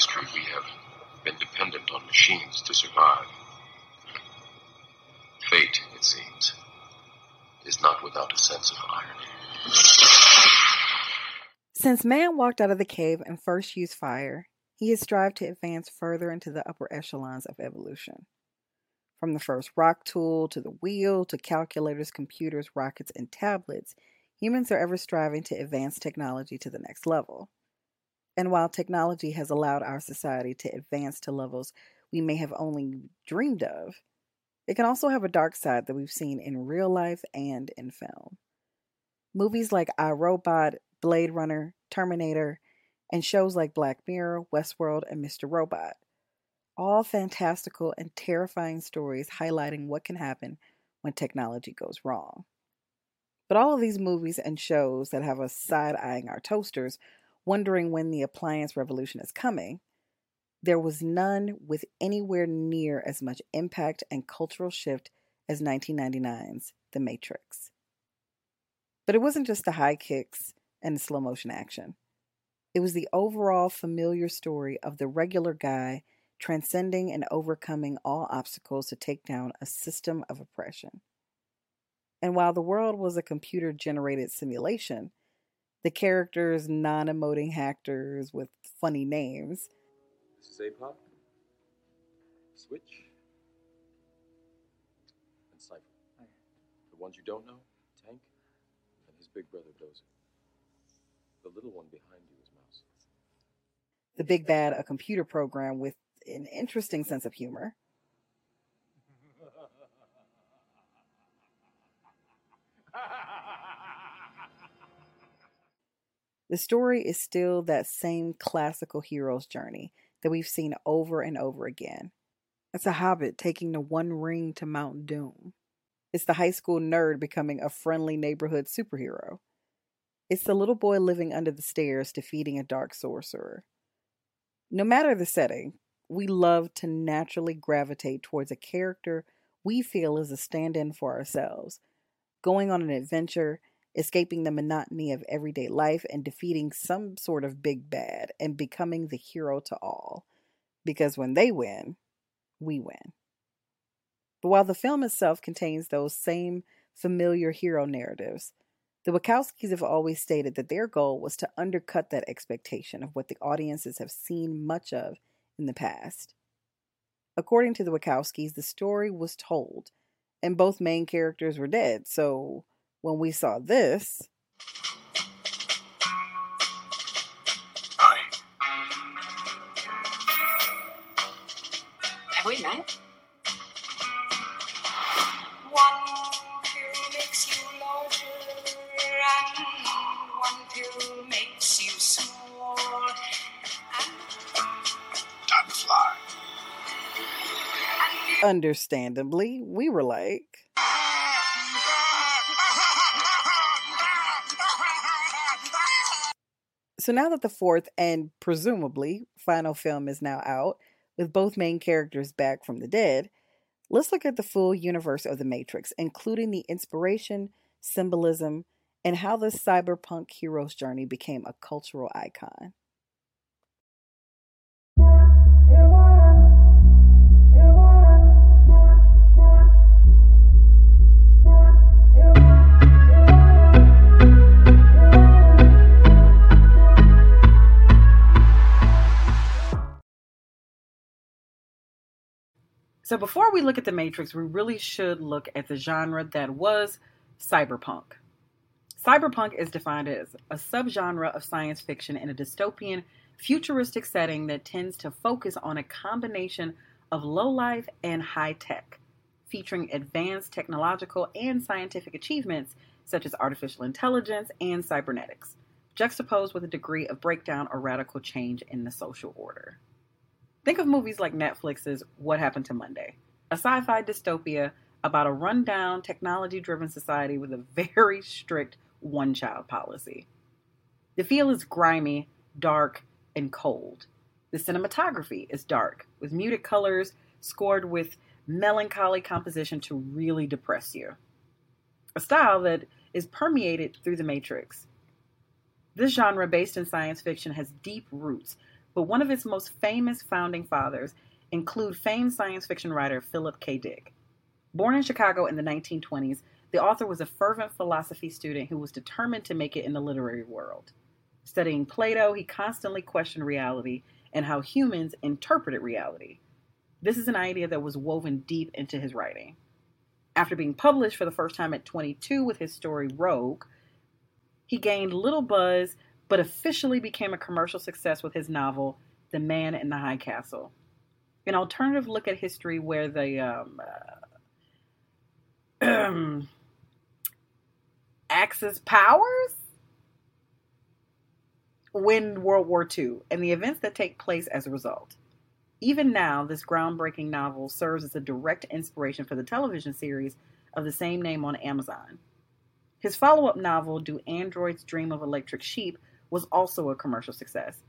history, we have been dependent on machines to survive. Fate, it seems, is not without a sense of irony. Since man walked out of the cave and first used fire, he has strived to advance further into the upper echelons of evolution. From the first rock tool to the wheel to calculators, computers, rockets, and tablets, humans are ever striving to advance technology to the next level. And while technology has allowed our society to advance to levels we may have only dreamed of, it can also have a dark side that we've seen in real life and in film. Movies like I Robot, Blade Runner, Terminator, and shows like Black Mirror, Westworld, and Mr. Robot. All fantastical and terrifying stories highlighting what can happen when technology goes wrong. But all of these movies and shows that have us side eyeing our toasters, wondering when the appliance revolution is coming, there was none with anywhere near as much impact and cultural shift as 1999's The Matrix. But it wasn't just the high kicks and the slow motion action. It was the overall familiar story of the regular guy transcending and overcoming all obstacles to take down a system of oppression. And while the world was a computer generated simulation, the characters non emoting actors with funny names. This is Apoc, Switch, and Cypher. Oh, the ones you don't know, Tank, and his big brother Dozer. The little one behind you is Mouse. The Big Bad, a computer program with an interesting sense of humor. The story is still that same classical hero's journey that we've seen over and over again. It's a hobbit taking the one ring to Mount Doom. It's the high school nerd becoming a friendly neighborhood superhero. It's the little boy living under the stairs defeating a dark sorcerer. No matter the setting, we love to naturally gravitate towards a character we feel is a stand in for ourselves, going on an adventure, escaping the monotony of everyday life, and defeating some sort of big bad and becoming the hero to all. Because when they win, we win. But while the film itself contains those same familiar hero narratives, the Wachowskis have always stated that their goal was to undercut that expectation of what the audiences have seen much of in the past. According to the Wachowskis, the story was told, and both main characters were dead, so when we saw this. Hi. Have we met? One pill makes you larger, and one pill makes you small. Time to fly. Understandably, we were like, So now that the fourth and presumably final film is now out, with both main characters back from the dead, let's look at the full universe of The Matrix, including the inspiration, symbolism, and how this cyberpunk hero's journey became a cultural icon. So before we look at the Matrix, we really should look at the genre that was cyberpunk. Cyberpunk is defined as a subgenre of science fiction in a dystopian, futuristic setting that tends to focus on a combination of low life and high tech, featuring advanced technological and scientific achievements such as artificial intelligence and cybernetics, juxtaposed with a degree of breakdown or radical change in the social order. Think of movies like Netflix's What Happened to Monday, a sci fi dystopia about a rundown, technology driven society with a very strict one child policy. The feel is grimy, dark, and cold. The cinematography is dark, with muted colors scored with melancholy composition to really depress you. A style that is permeated through The Matrix. This genre, based in science fiction, has deep roots but one of its most famous founding fathers include famed science fiction writer Philip K. Dick. Born in Chicago in the 1920s, the author was a fervent philosophy student who was determined to make it in the literary world. Studying Plato, he constantly questioned reality and how humans interpreted reality. This is an idea that was woven deep into his writing. After being published for the first time at 22 with his story Rogue, he gained little buzz but officially became a commercial success with his novel The Man in the High Castle. An alternative look at history where the um, uh, Axis powers win World War II and the events that take place as a result. Even now, this groundbreaking novel serves as a direct inspiration for the television series of the same name on Amazon. His follow up novel, Do Androids Dream of Electric Sheep, was also a commercial success.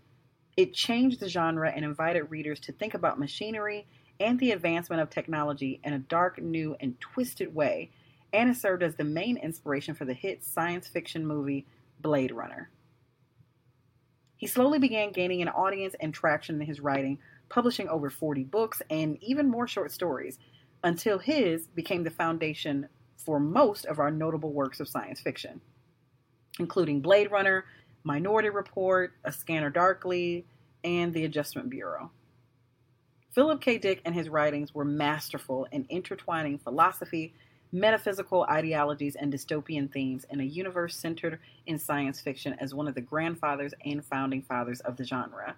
It changed the genre and invited readers to think about machinery and the advancement of technology in a dark, new, and twisted way, and it served as the main inspiration for the hit science fiction movie Blade Runner. He slowly began gaining an audience and traction in his writing, publishing over 40 books and even more short stories, until his became the foundation for most of our notable works of science fiction, including Blade Runner, Minority Report, A Scanner Darkly, and The Adjustment Bureau. Philip K. Dick and his writings were masterful in intertwining philosophy, metaphysical ideologies, and dystopian themes in a universe centered in science fiction as one of the grandfathers and founding fathers of the genre.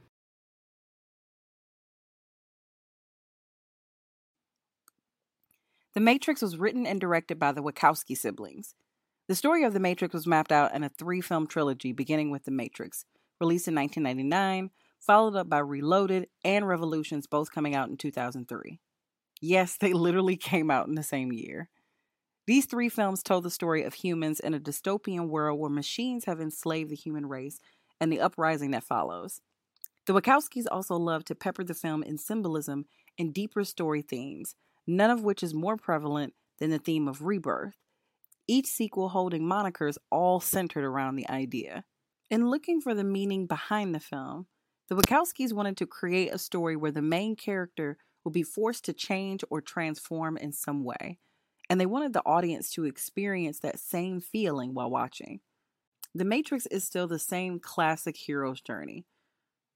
The Matrix was written and directed by the Wachowski siblings. The story of The Matrix was mapped out in a three film trilogy beginning with The Matrix, released in 1999, followed up by Reloaded and Revolutions, both coming out in 2003. Yes, they literally came out in the same year. These three films told the story of humans in a dystopian world where machines have enslaved the human race and the uprising that follows. The Wachowskis also love to pepper the film in symbolism and deeper story themes, none of which is more prevalent than the theme of rebirth, each sequel holding monikers all centered around the idea. In looking for the meaning behind the film, the Wachowskis wanted to create a story where the main character will be forced to change or transform in some way, and they wanted the audience to experience that same feeling while watching. The Matrix is still the same classic hero's journey,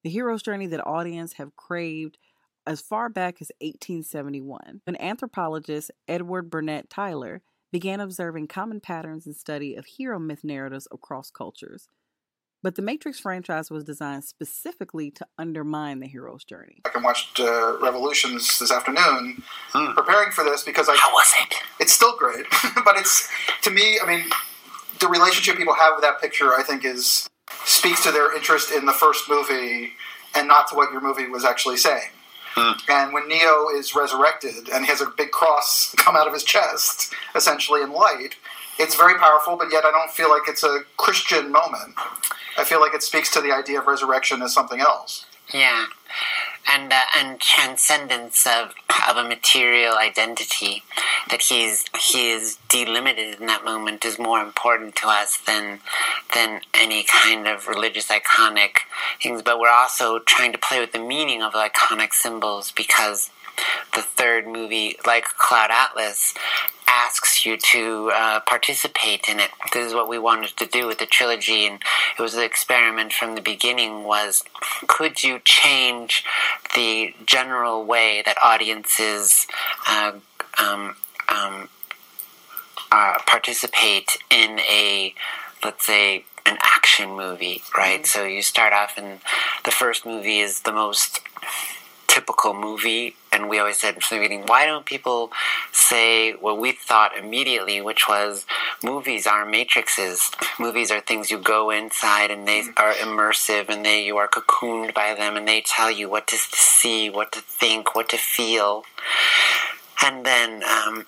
the hero's journey that audience have craved as far back as 1871, when anthropologist Edward Burnett Tylor began observing common patterns and study of hero myth narratives across cultures. But the Matrix franchise was designed specifically to undermine the hero's journey. I watched uh, Revolutions this afternoon, Hmm. preparing for this because I. How was it? It's still great, but it's to me. I mean, the relationship people have with that picture, I think, is speaks to their interest in the first movie and not to what your movie was actually saying. And when Neo is resurrected and he has a big cross come out of his chest, essentially in light, it's very powerful, but yet I don't feel like it's a Christian moment. I feel like it speaks to the idea of resurrection as something else. Yeah, and uh, and transcendence of of a material identity that he's he is delimited in that moment is more important to us than than any kind of religious iconic things. But we're also trying to play with the meaning of iconic symbols because the third movie, like Cloud Atlas, asks you to uh, participate in it. This is what we wanted to do with the trilogy, and it was the experiment from the beginning. Was could you change the general way that audiences uh, um, um, uh, participate in a, let's say, an action movie, right? Mm-hmm. So you start off, and the first movie is the most typical movie, and we always said from the beginning, why don't people say what we thought immediately, which was movies are matrices. Movies are things you go inside and they mm-hmm. are immersive and they you are cocooned by them and they tell you what to see, what to think, what to feel. And then um,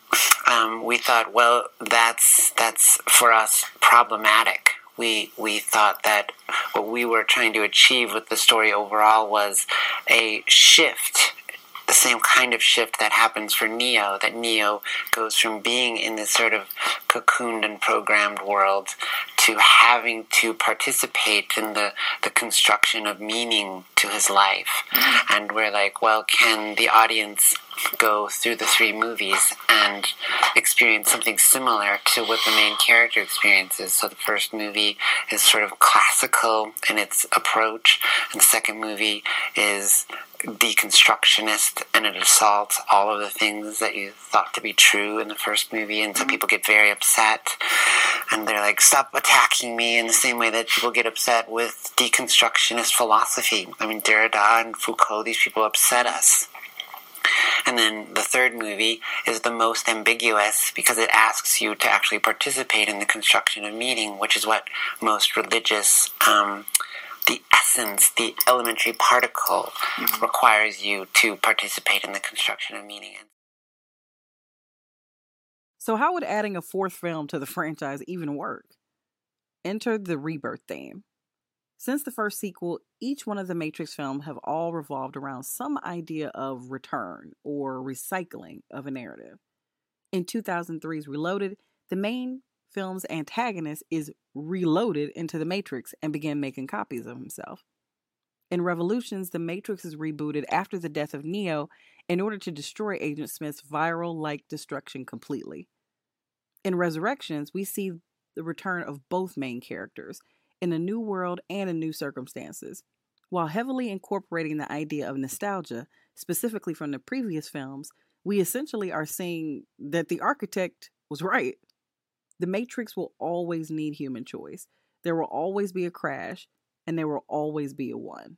um, we thought, well, that's that's for us problematic. We we thought that what we were trying to achieve with the story overall was a shift, the same kind of shift that happens for Neo. That Neo goes from being in this sort of cocooned and programmed world to having to participate in the, the construction of meaning to his life. Mm-hmm. And we're like, well, can the audience go through the three movies and experience something similar to what the main character experiences? So the first movie is sort of classical in its approach, and the second movie is deconstructionist and it assaults all of the things that you thought to be true in the first movie and so people get very upset and they're like stop attacking me in the same way that people get upset with deconstructionist philosophy. I mean derrida and foucault these people upset us. And then the third movie is the most ambiguous because it asks you to actually participate in the construction of meaning, which is what most religious um, the essence, the elementary particle, mm-hmm. requires you to participate in the construction of meaning. So, how would adding a fourth film to the franchise even work? Enter the rebirth theme. Since the first sequel, each one of the Matrix films have all revolved around some idea of return or recycling of a narrative. In 2003's Reloaded, the main film's antagonist is reloaded into the Matrix and began making copies of himself. In Revolutions, the Matrix is rebooted after the death of Neo in order to destroy Agent Smith's viral like destruction completely. In Resurrections, we see the return of both main characters in a new world and in new circumstances. While heavily incorporating the idea of nostalgia, specifically from the previous films, we essentially are seeing that the architect was right. The Matrix will always need human choice. There will always be a crash, and there will always be a one.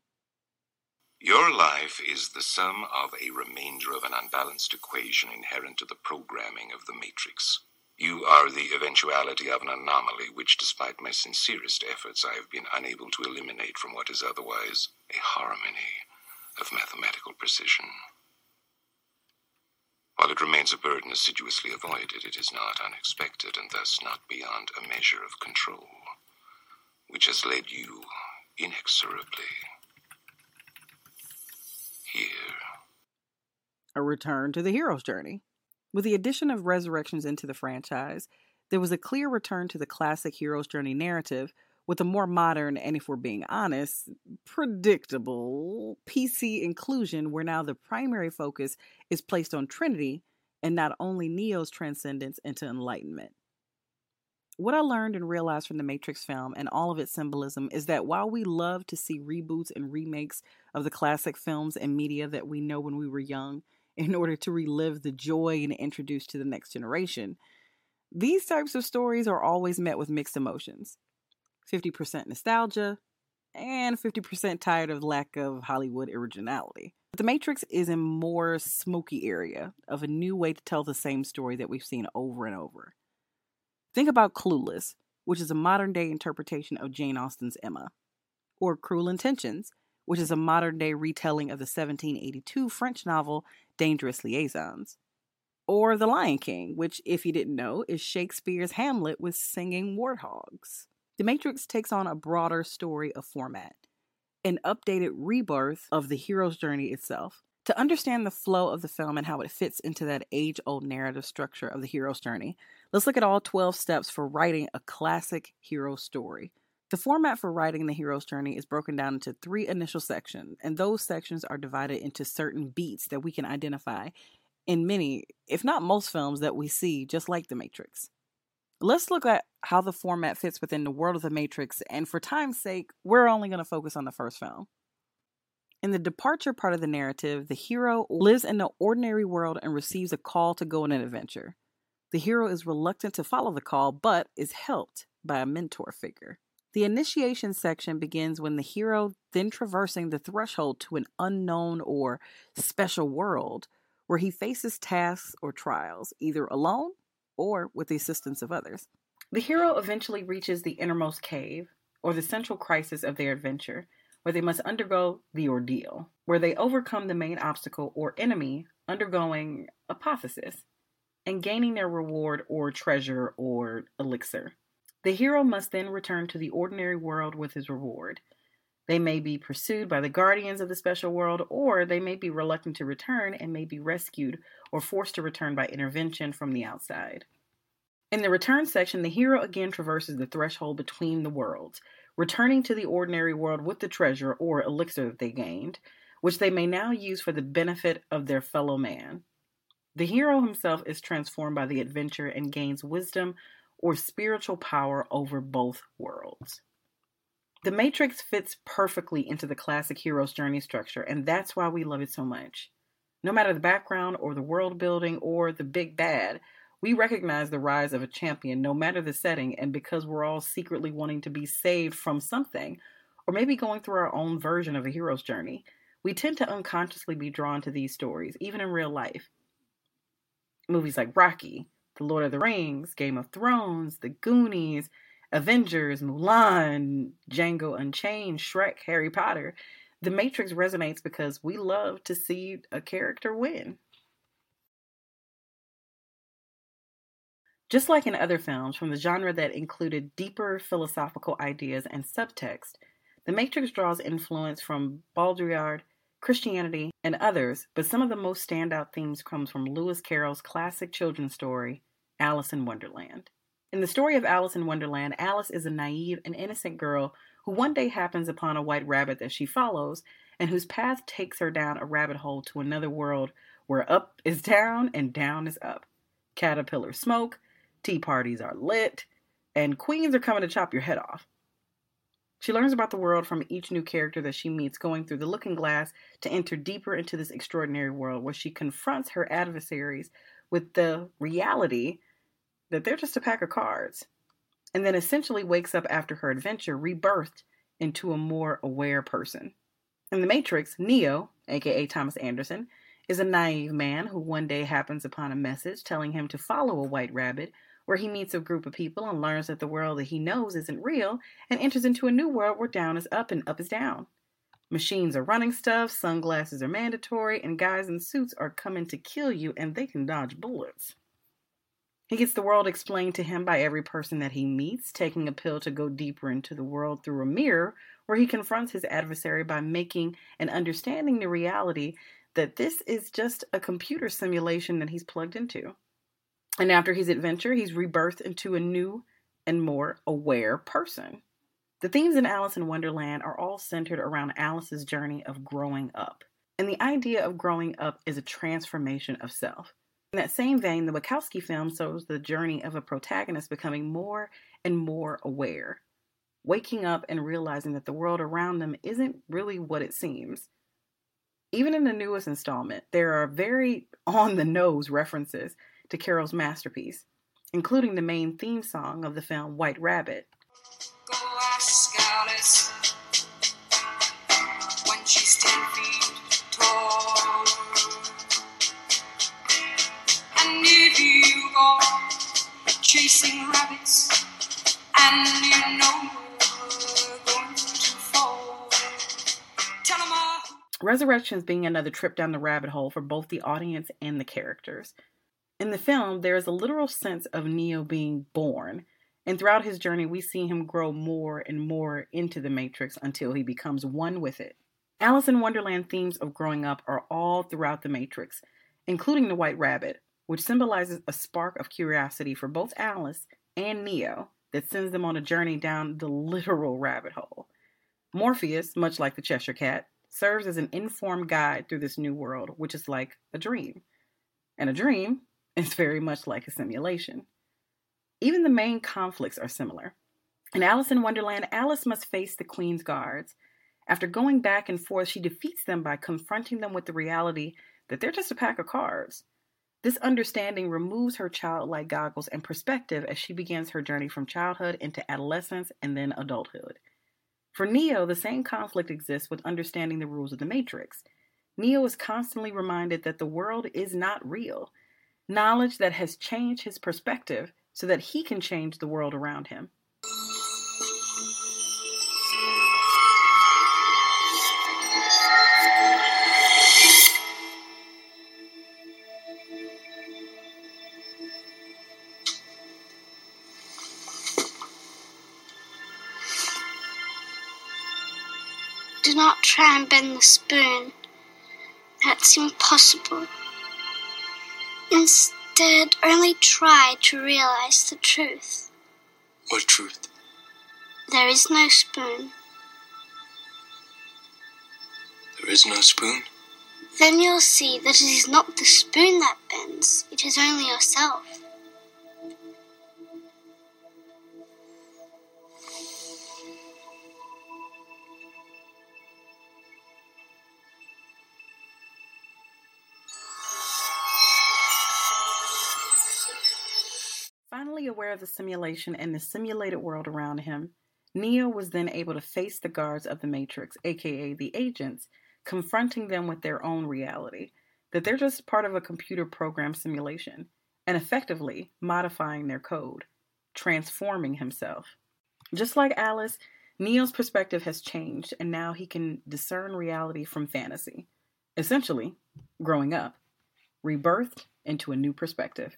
Your life is the sum of a remainder of an unbalanced equation inherent to the programming of the Matrix. You are the eventuality of an anomaly which, despite my sincerest efforts, I have been unable to eliminate from what is otherwise a harmony of mathematical precision. While it remains a burden assiduously avoided, it is not unexpected and thus not beyond a measure of control, which has led you inexorably here. A return to the hero's journey. With the addition of resurrections into the franchise, there was a clear return to the classic hero's journey narrative with a more modern and, if we're being honest, predictable PC inclusion where now the primary focus is placed on Trinity and not only Neo's transcendence into enlightenment. What I learned and realized from the Matrix film and all of its symbolism is that while we love to see reboots and remakes of the classic films and media that we know when we were young in order to relive the joy and introduce to the next generation, these types of stories are always met with mixed emotions. 50% nostalgia, and 50% tired of lack of Hollywood originality. But the Matrix is a more smoky area of a new way to tell the same story that we've seen over and over. Think about Clueless, which is a modern day interpretation of Jane Austen's Emma, or Cruel Intentions, which is a modern day retelling of the 1782 French novel Dangerous Liaisons, or The Lion King, which, if you didn't know, is Shakespeare's Hamlet with singing warthogs. The Matrix takes on a broader story of format, an updated rebirth of the hero's journey itself. To understand the flow of the film and how it fits into that age old narrative structure of the hero's journey, let's look at all 12 steps for writing a classic hero story. The format for writing the hero's journey is broken down into three initial sections, and those sections are divided into certain beats that we can identify in many, if not most films that we see, just like The Matrix. Let's look at how the format fits within the world of the Matrix, and for time's sake, we're only going to focus on the first film. In the departure part of the narrative, the hero lives in the ordinary world and receives a call to go on an adventure. The hero is reluctant to follow the call, but is helped by a mentor figure. The initiation section begins when the hero then traversing the threshold to an unknown or special world where he faces tasks or trials, either alone or with the assistance of others. The hero eventually reaches the innermost cave, or the central crisis of their adventure, where they must undergo the ordeal, where they overcome the main obstacle or enemy, undergoing apotheosis, and gaining their reward or treasure or elixir. The hero must then return to the ordinary world with his reward. They may be pursued by the guardians of the special world, or they may be reluctant to return and may be rescued or forced to return by intervention from the outside. In the return section, the hero again traverses the threshold between the worlds, returning to the ordinary world with the treasure or elixir that they gained, which they may now use for the benefit of their fellow man. The hero himself is transformed by the adventure and gains wisdom or spiritual power over both worlds. The Matrix fits perfectly into the classic hero's journey structure, and that's why we love it so much. No matter the background or the world building or the big bad, we recognize the rise of a champion no matter the setting, and because we're all secretly wanting to be saved from something, or maybe going through our own version of a hero's journey, we tend to unconsciously be drawn to these stories, even in real life. Movies like Rocky, The Lord of the Rings, Game of Thrones, The Goonies, Avengers, Mulan, Django Unchained, Shrek, Harry Potter, The Matrix resonates because we love to see a character win. Just like in other films from the genre that included deeper philosophical ideas and subtext, The Matrix draws influence from Baudrillard, Christianity, and others, but some of the most standout themes comes from Lewis Carroll's classic children's story, Alice in Wonderland. In the story of Alice in Wonderland, Alice is a naive and innocent girl who one day happens upon a white rabbit that she follows and whose path takes her down a rabbit hole to another world where up is down and down is up. Caterpillars smoke, tea parties are lit, and queens are coming to chop your head off. She learns about the world from each new character that she meets, going through the looking glass to enter deeper into this extraordinary world where she confronts her adversaries with the reality that they're just a pack of cards, and then essentially wakes up after her adventure, rebirthed into a more aware person. In The Matrix, Neo, aka Thomas Anderson, is a naive man who one day happens upon a message telling him to follow a white rabbit, where he meets a group of people and learns that the world that he knows isn't real and enters into a new world where down is up and up is down. Machines are running stuff, sunglasses are mandatory, and guys in suits are coming to kill you and they can dodge bullets. He gets the world explained to him by every person that he meets, taking a pill to go deeper into the world through a mirror, where he confronts his adversary by making and understanding the reality that this is just a computer simulation that he's plugged into. And after his adventure, he's rebirthed into a new and more aware person. The themes in Alice in Wonderland are all centered around Alice's journey of growing up. And the idea of growing up is a transformation of self. In that same vein, the Wachowski film shows the journey of a protagonist becoming more and more aware, waking up and realizing that the world around them isn't really what it seems. Even in the newest installment, there are very on the nose references to Carroll's masterpiece, including the main theme song of the film White Rabbit. Go go chasing rabbits and you know you're going to fall, tell 'em all. Resurrections being another trip down the rabbit hole for both the audience and the characters. In the film, there is a literal sense of Neo being born, and throughout his journey, we see him grow more and more into the Matrix until he becomes one with it. Alice in Wonderland themes of growing up are all throughout the Matrix, including the White Rabbit, which symbolizes a spark of curiosity for both Alice and Neo that sends them on a journey down the literal rabbit hole. Morpheus, much like the Cheshire Cat, serves as an informed guide through this new world, which is like a dream. And a dream is very much like a simulation. Even the main conflicts are similar. In Alice in Wonderland, Alice must face the Queen's guards. After going back and forth, she defeats them by confronting them with the reality that they're just a pack of cards. This understanding removes her childlike goggles and perspective as she begins her journey from childhood into adolescence and then adulthood. For Neo, the same conflict exists with understanding the rules of the Matrix. Neo is constantly reminded that the world is not real, knowledge that has changed his perspective so that he can change the world around him. Try and bend the spoon. That's impossible. Instead, only try to realize the truth. What truth? There is no spoon. There is no spoon? Then you'll see that it is not the spoon that bends, it is only yourself. Of the simulation and the simulated world around him, Neo was then able to face the guards of the Matrix, aka the agents, confronting them with their own reality, that they're just part of a computer program simulation, and effectively modifying their code, transforming himself. Just like Alice, Neo's perspective has changed, and now he can discern reality from fantasy. Essentially, growing up, rebirthed into a new perspective.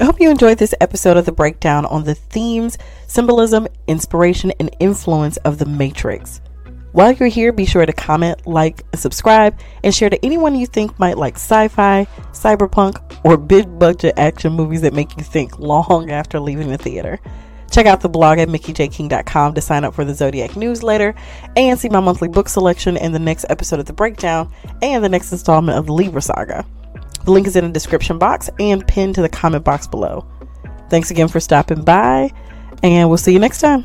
I hope you enjoyed this episode of the breakdown on the themes, symbolism, inspiration, and influence of the Matrix. While you're here, be sure to comment, like, subscribe, and share to anyone you think might like sci fi, cyberpunk, or big budget action movies that make you think long after leaving the theater. Check out the blog at mickeyjking.com to sign up for the Zodiac newsletter and see my monthly book selection in the next episode of The Breakdown and the next installment of the Libra Saga. The link is in the description box and pinned to the comment box below. Thanks again for stopping by, and we'll see you next time.